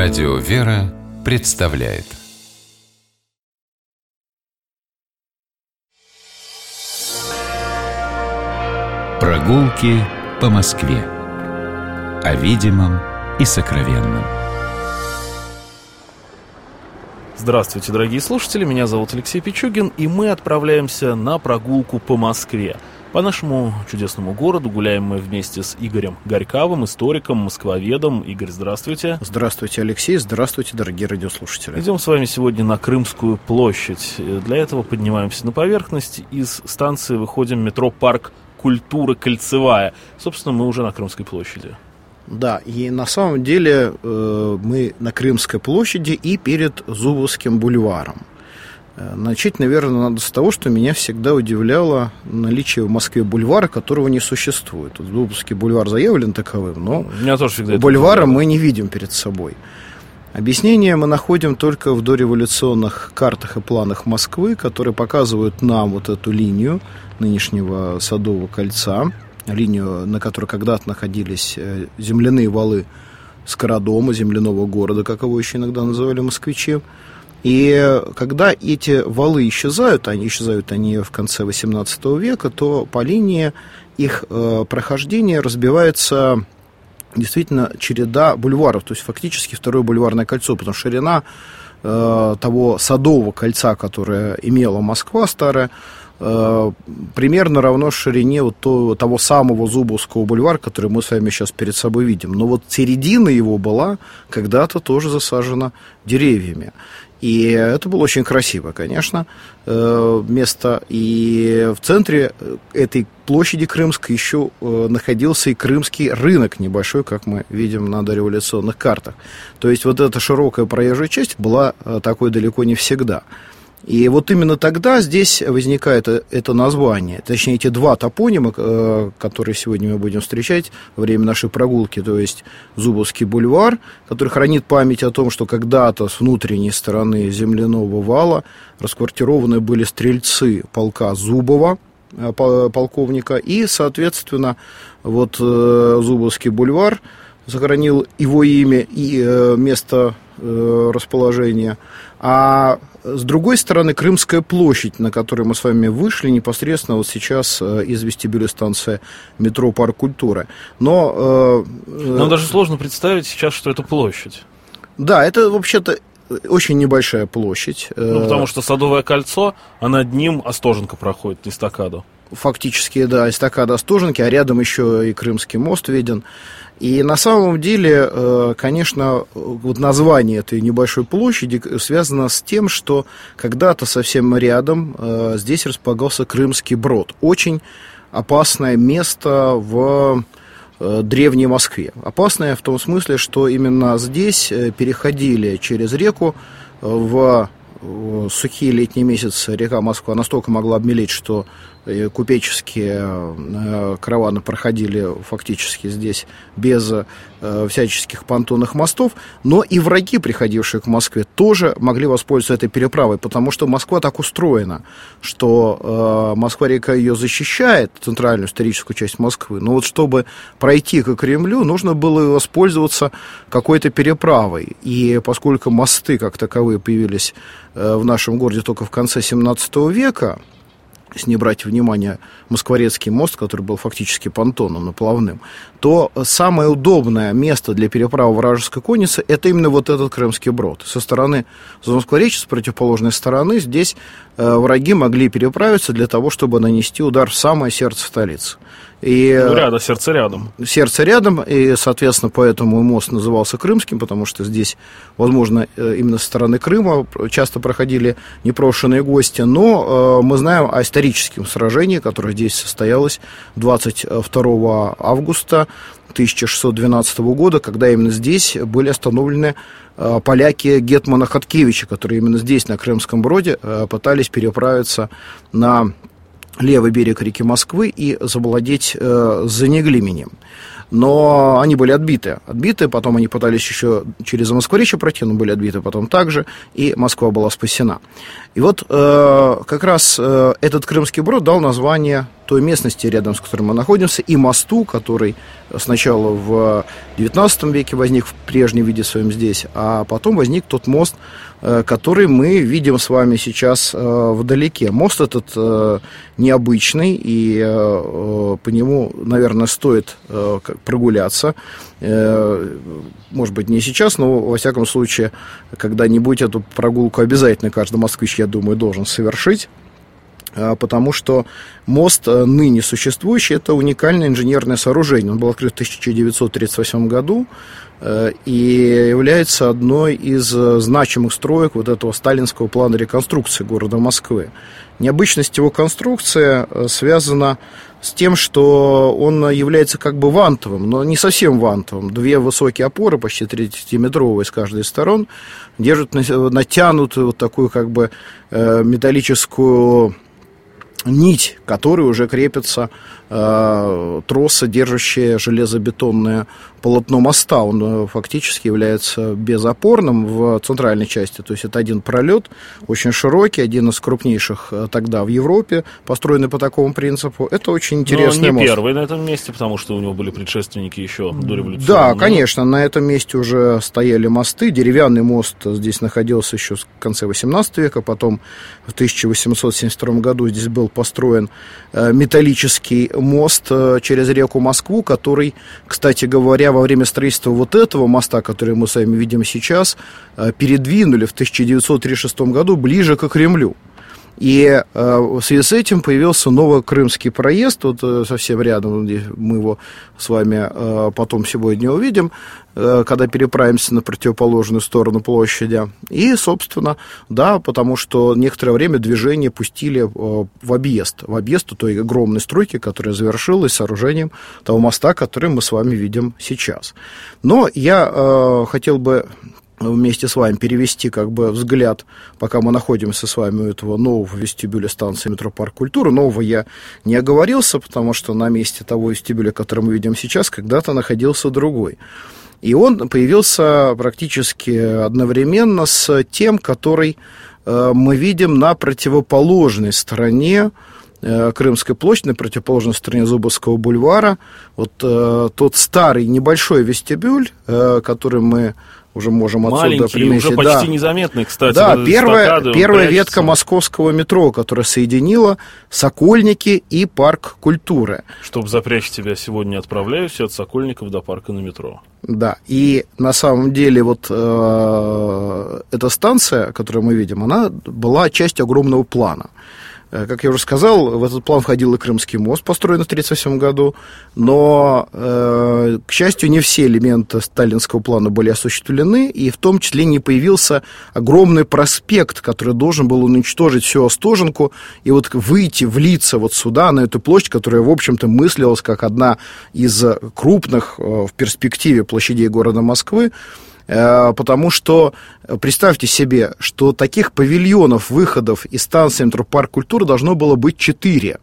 Радио «Вера» представляет. Прогулки по Москве. О видимом и сокровенном. Здравствуйте, дорогие слушатели, меня зовут Алексей Пичугин, и мы отправляемся на прогулку по Москве – по нашему чудесному городу гуляем мы вместе с Игорем Горьковым, историком, москвоведом. Игорь, здравствуйте. Здравствуйте, Алексей. Здравствуйте, дорогие радиослушатели. Идем с вами сегодня на Крымскую площадь. Для этого поднимаемся на поверхность. Из станции выходим в метро «Парк культуры Кольцевая». Собственно, мы уже на Крымской площади. Да, и на самом деле э, мы на Крымской площади и перед Зубовским бульваром. Э, начать, наверное, надо с того, что меня всегда удивляло наличие в Москве бульвара, которого не существует. Вот Дубовский бульвар заявлен таковым, но меня тоже всегда бульвара мы не видим перед собой. Объяснение мы находим только в дореволюционных картах и планах Москвы, которые показывают нам вот эту линию нынешнего Садового кольца, линию, на которой когда-то находились э, земляные валы Скородома, земляного города, как его еще иногда называли москвичи. И когда эти валы исчезают, они исчезают они в конце XVIII века, то по линии их э, прохождения разбивается действительно череда бульваров, то есть фактически второе бульварное кольцо, потому что ширина э, того садового кольца, которое имела Москва старая, э, примерно равно ширине вот то, того самого Зубовского бульвара, который мы с вами сейчас перед собой видим. Но вот середина его была когда-то тоже засажена деревьями. И это было очень красиво, конечно, э, место. И в центре этой площади Крымской еще э, находился и крымский рынок небольшой, как мы видим на дореволюционных картах. То есть вот эта широкая проезжая часть была такой далеко не всегда. И вот именно тогда здесь возникает это название, точнее эти два топонима, э, которые сегодня мы будем встречать во время нашей прогулки, то есть Зубовский бульвар, который хранит память о том, что когда-то с внутренней стороны земляного вала расквартированы были стрельцы полка Зубова, э, полковника, и, соответственно, вот э, Зубовский бульвар сохранил его имя и место расположения, а с другой стороны, Крымская площадь, на которой мы с вами вышли, непосредственно вот сейчас э, из вестибюля станция метро Парк культуры. Но... Э, Нам даже сложно представить сейчас, что это площадь. Да, это вообще-то очень небольшая площадь. Ну, потому что Садовое кольцо, а над ним Остоженко проходит, эстакаду. Фактически, да, эстакада Остоженки, а рядом еще и Крымский мост виден. И на самом деле, э, конечно, вот название этой небольшой площади связано с тем, что когда-то совсем рядом э, здесь располагался Крымский брод. Очень опасное место в э, древней Москве. Опасное в том смысле, что именно здесь переходили через реку в сухие летние месяцы река Москва настолько могла обмелеть, что купеческие э, караваны проходили фактически здесь без э, всяческих понтонных мостов, но и враги, приходившие к Москве, тоже могли воспользоваться этой переправой, потому что Москва так устроена, что э, Москва-река ее защищает, центральную историческую часть Москвы, но вот чтобы пройти к Кремлю, нужно было воспользоваться какой-то переправой, и поскольку мосты как таковые появились в нашем городе только в конце 17 века, если не брать внимание Москворецкий мост, который был фактически понтоном наплавным, то самое удобное место для переправы вражеской конницы – это именно вот этот Крымский брод. Со стороны Замоскворечья, с противоположной стороны, здесь э, враги могли переправиться для того, чтобы нанести удар в самое сердце столицы. И, ну, рядом, сердце рядом. Сердце рядом, и, соответственно, поэтому мост назывался Крымским, потому что здесь, возможно, э, именно со стороны Крыма часто проходили непрошенные гости, но э, мы знаем о историческом сражении, которое здесь состоялось 22 августа 1612 года, когда именно здесь были остановлены э, поляки Гетмана Хаткевича, которые именно здесь, на Крымском броде, пытались переправиться на левый берег реки Москвы и завладеть э, Занеглименем. Но они были отбиты. Отбиты, потом они пытались еще через Москворечье пройти, но были отбиты потом также, и Москва была спасена. И вот э, как раз э, этот Крымский брод дал название той местности, рядом с которой мы находимся, и мосту, который сначала в XIX веке возник в прежнем виде своем здесь, а потом возник тот мост, э, который мы видим с вами сейчас э, вдалеке. Мост этот э, необычный, и по нему, наверное, стоит прогуляться. Может быть, не сейчас, но, во всяком случае, когда-нибудь эту прогулку обязательно каждый москвич, я думаю, должен совершить. А, потому что мост э, ныне существующий – это уникальное инженерное сооружение. Он был открыт в 1938 году э, и является одной из э, значимых строек вот этого сталинского плана реконструкции города Москвы. Необычность его конструкции связана с тем, что он является как бы вантовым, но не совсем вантовым. Две высокие опоры, почти 30-метровые с каждой из сторон, держат натянутую вот такую как бы металлическую нить, которой уже крепится э, тросы, держащие железобетонное полотно моста. Он э, фактически является безопорным в центральной части. То есть это один пролет, очень широкий, один из крупнейших э, тогда в Европе, построенный по такому принципу. Это очень интересный Но не первый на этом месте, потому что у него были предшественники еще до революции. Да, конечно, на этом месте уже стояли мосты. Деревянный мост здесь находился еще в конце 18 века, потом в 1872 году здесь был построен металлический мост через реку Москву, который, кстати говоря, во время строительства вот этого моста, который мы с вами видим сейчас, э, передвинули в 1936 году ближе к Кремлю. И э, в связи с этим появился новый Крымский проезд, вот э, совсем рядом, мы его с вами э, потом сегодня увидим, когда переправимся на противоположную сторону площади. И, собственно, да, потому что некоторое время движение пустили в объезд, в объезд той огромной стройки, которая завершилась сооружением того моста, который мы с вами видим сейчас. Но я хотел бы вместе с вами перевести как бы взгляд, пока мы находимся с вами у этого нового вестибюля станции метро Парк Культуры. Нового я не оговорился, потому что на месте того вестибюля, который мы видим сейчас, когда-то находился другой. И он появился практически одновременно с тем, который э, мы видим на противоположной стороне э, Крымской площади, на противоположной стороне Зубовского бульвара. Вот э, тот старый небольшой вестибюль, э, который мы уже можем отсюда Маленький, примесить. уже почти да. незаметный, кстати. Да, первая, первая ветка московского метро, которая соединила Сокольники и парк культуры. Чтобы запрячь тебя сегодня, отправляюсь от Сокольников до парка на метро. Да, и на самом деле вот э, эта станция, которую мы видим, она была частью огромного плана. Э, как я уже сказал, в этот план входил и Крымский мост, построенный в 1938 году, но, э, к счастью, не все элементы сталинского плана были осуществлены, и в том числе не появился огромный проспект, который должен был уничтожить всю Остоженку и вот выйти, влиться вот сюда, на эту площадь, которая, в общем-то, мыслилась как одна из крупных э, в перспективе площадей города Москвы, потому что э, представьте себе, что таких павильонов, выходов из станции метропарк культуры должно было быть четыре.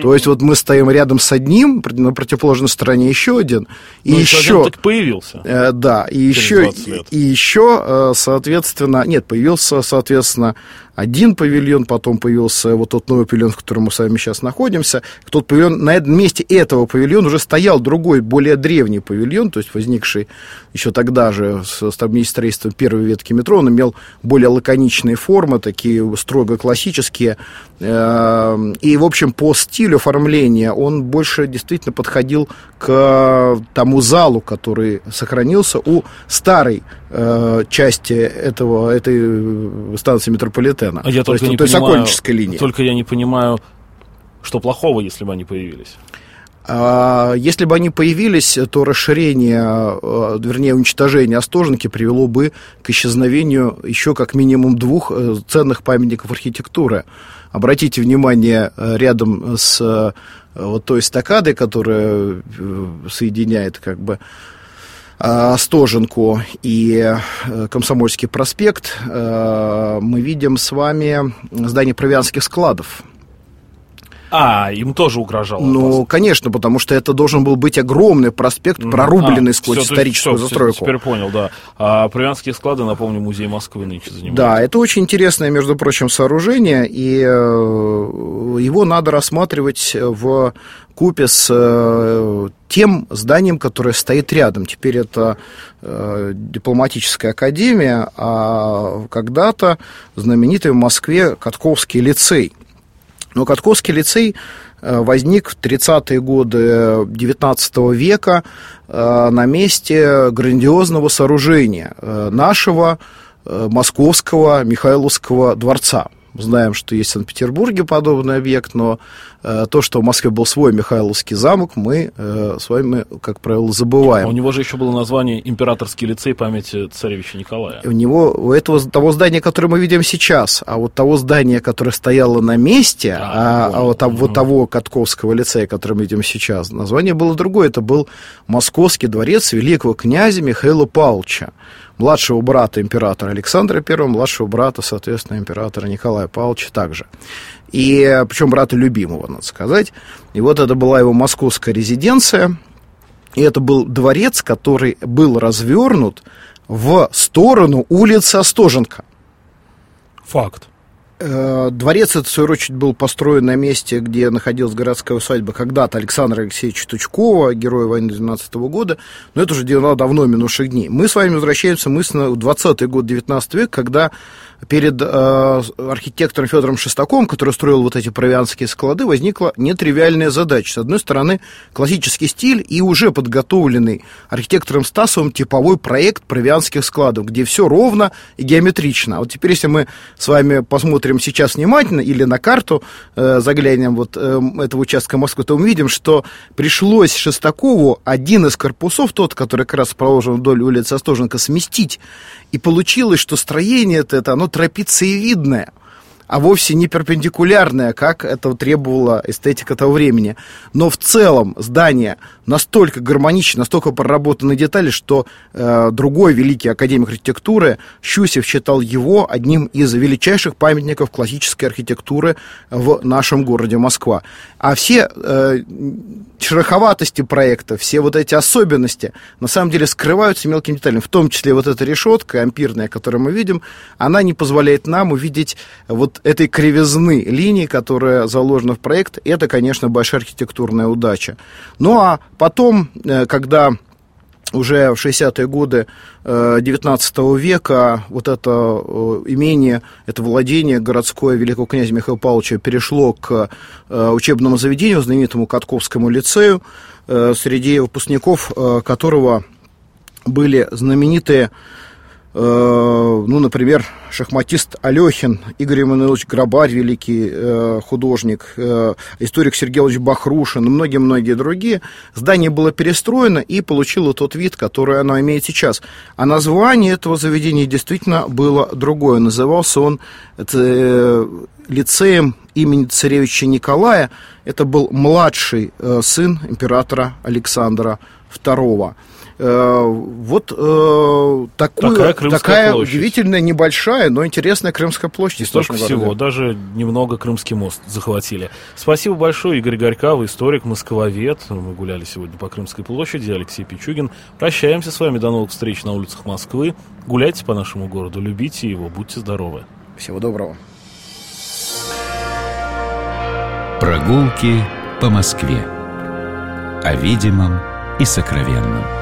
То есть вот мы стоим рядом с одним, на противоположной стороне еще один, и ну, еще, еще один так появился. Э, да, и еще, и, и еще, э, соответственно, нет, появился, соответственно, один павильон, потом появился вот тот новый павильон, в котором мы с вами сейчас находимся. Тот павильон, на месте этого павильона уже стоял другой, более древний павильон, то есть возникший еще тогда же с строительством первой ветки метро. Он имел более лаконичные формы, такие строго классические. Эм, и, в общем, по стилю оформления он больше действительно подходил к тому залу, который сохранился у старой э, части этого, этой станции метрополитена Стена. А я то только есть, не то понимаю, Сокольнической линии. Только я не понимаю, что плохого, если бы они появились. А, если бы они появились, то расширение, э, вернее, уничтожение Остоженки привело бы к исчезновению еще как минимум двух э, ценных памятников архитектуры. Обратите внимание, э, рядом с вот той эстакадой, которая соединяет как бы Э, Стоженку и э, Комсомольский проспект, э, мы видим с вами здание провианских складов. А, им тоже угрожал. Ну, опасно. конечно, потому что это должен был быть огромный проспект, прорубленный а, сквозь все, историческую все, застройку. Теперь понял, да. А Провианские склады, напомню, музей Москвы нынче занимается. Да, это очень интересное, между прочим, сооружение, и э, его надо рассматривать в купе с э, тем зданием, которое стоит рядом. Теперь это э, дипломатическая академия, а когда-то знаменитый в Москве Катковский лицей. Но Катковский лицей э, возник в 30-е годы 19 века э, на месте грандиозного сооружения э, нашего московского Михайловского дворца. Знаем, что есть в Санкт-Петербурге подобный объект, но то, что в Москве был свой Михайловский замок, мы э, с вами, как правило, забываем. У него же еще было название Императорский лицей памяти царевича Николая. У него, у этого, того здания, которое мы видим сейчас, а вот того здания, которое стояло на месте, а, а, а вот, а, вот того Катковского лицея, который мы видим сейчас, название было другое. Это был Московский дворец великого князя Михаила Павловича младшего брата императора Александра I, младшего брата, соответственно, императора Николая Павловича также. И причем брата любимого, надо сказать. И вот это была его московская резиденция. И это был дворец, который был развернут в сторону улицы Остоженко. Факт. Э, дворец этот, в свою очередь, был построен на месте, где находилась городская усадьба когда-то Александра Алексеевича Тучкова, героя войны 12 года, но это уже давно минувших дней. Мы с вами возвращаемся мысленно в 20-й год 19 века, когда перед э, архитектором Федором Шестаковым, который строил вот эти провианские склады, возникла нетривиальная задача. С одной стороны, классический стиль и уже подготовленный архитектором Стасовым типовой проект провианских складов, где все ровно и геометрично. А вот теперь, если мы с вами посмотрим сейчас внимательно или на карту э, заглянем вот э, этого участка Москвы, то мы видим, что пришлось Шестакову один из корпусов, тот, который как раз проложен вдоль улицы Остоженко, сместить. И получилось, что строение это, оно трапециевидное а вовсе не перпендикулярная, как это требовала эстетика того времени. Но в целом здание настолько гармонично, настолько проработаны детали, что э, другой великий академик архитектуры Щусев считал его одним из величайших памятников классической архитектуры в нашем городе Москва. А все э, шероховатости проекта, все вот эти особенности на самом деле скрываются мелкими деталями, в том числе вот эта решетка ампирная, которую мы видим, она не позволяет нам увидеть вот этой кривизны линии, которая заложена в проект, это, конечно, большая архитектурная удача. Ну а потом, э, когда уже в 60-е годы 19 э, века вот это э, имение, это владение городское великого князя Михаила Павловича перешло к учебному заведению, знаменитому Катковскому лицею, среди выпускников которого были знаменитые ну, например, шахматист Алехин, Игорь Емануилович Грабарь, великий э, художник, э, историк Сергей Бахрушин и многие-многие другие. Здание было перестроено и получило тот вид, который оно имеет сейчас. А название этого заведения действительно было другое. Назывался он это, лицеем имени царевича Николая. Это был младший сын императора Александра II. Э, вот э, такую, такая, такая удивительная, небольшая, но интересная Крымская площадь. Столько всего, даже немного Крымский мост захватили. Спасибо большое, Игорь Горькав, историк, москвовед. Мы гуляли сегодня по Крымской площади, Алексей Пичугин. Прощаемся с вами, до новых встреч на улицах Москвы. Гуляйте по нашему городу, любите его, будьте здоровы. Всего доброго. Прогулки по Москве. О видимом и сокровенном.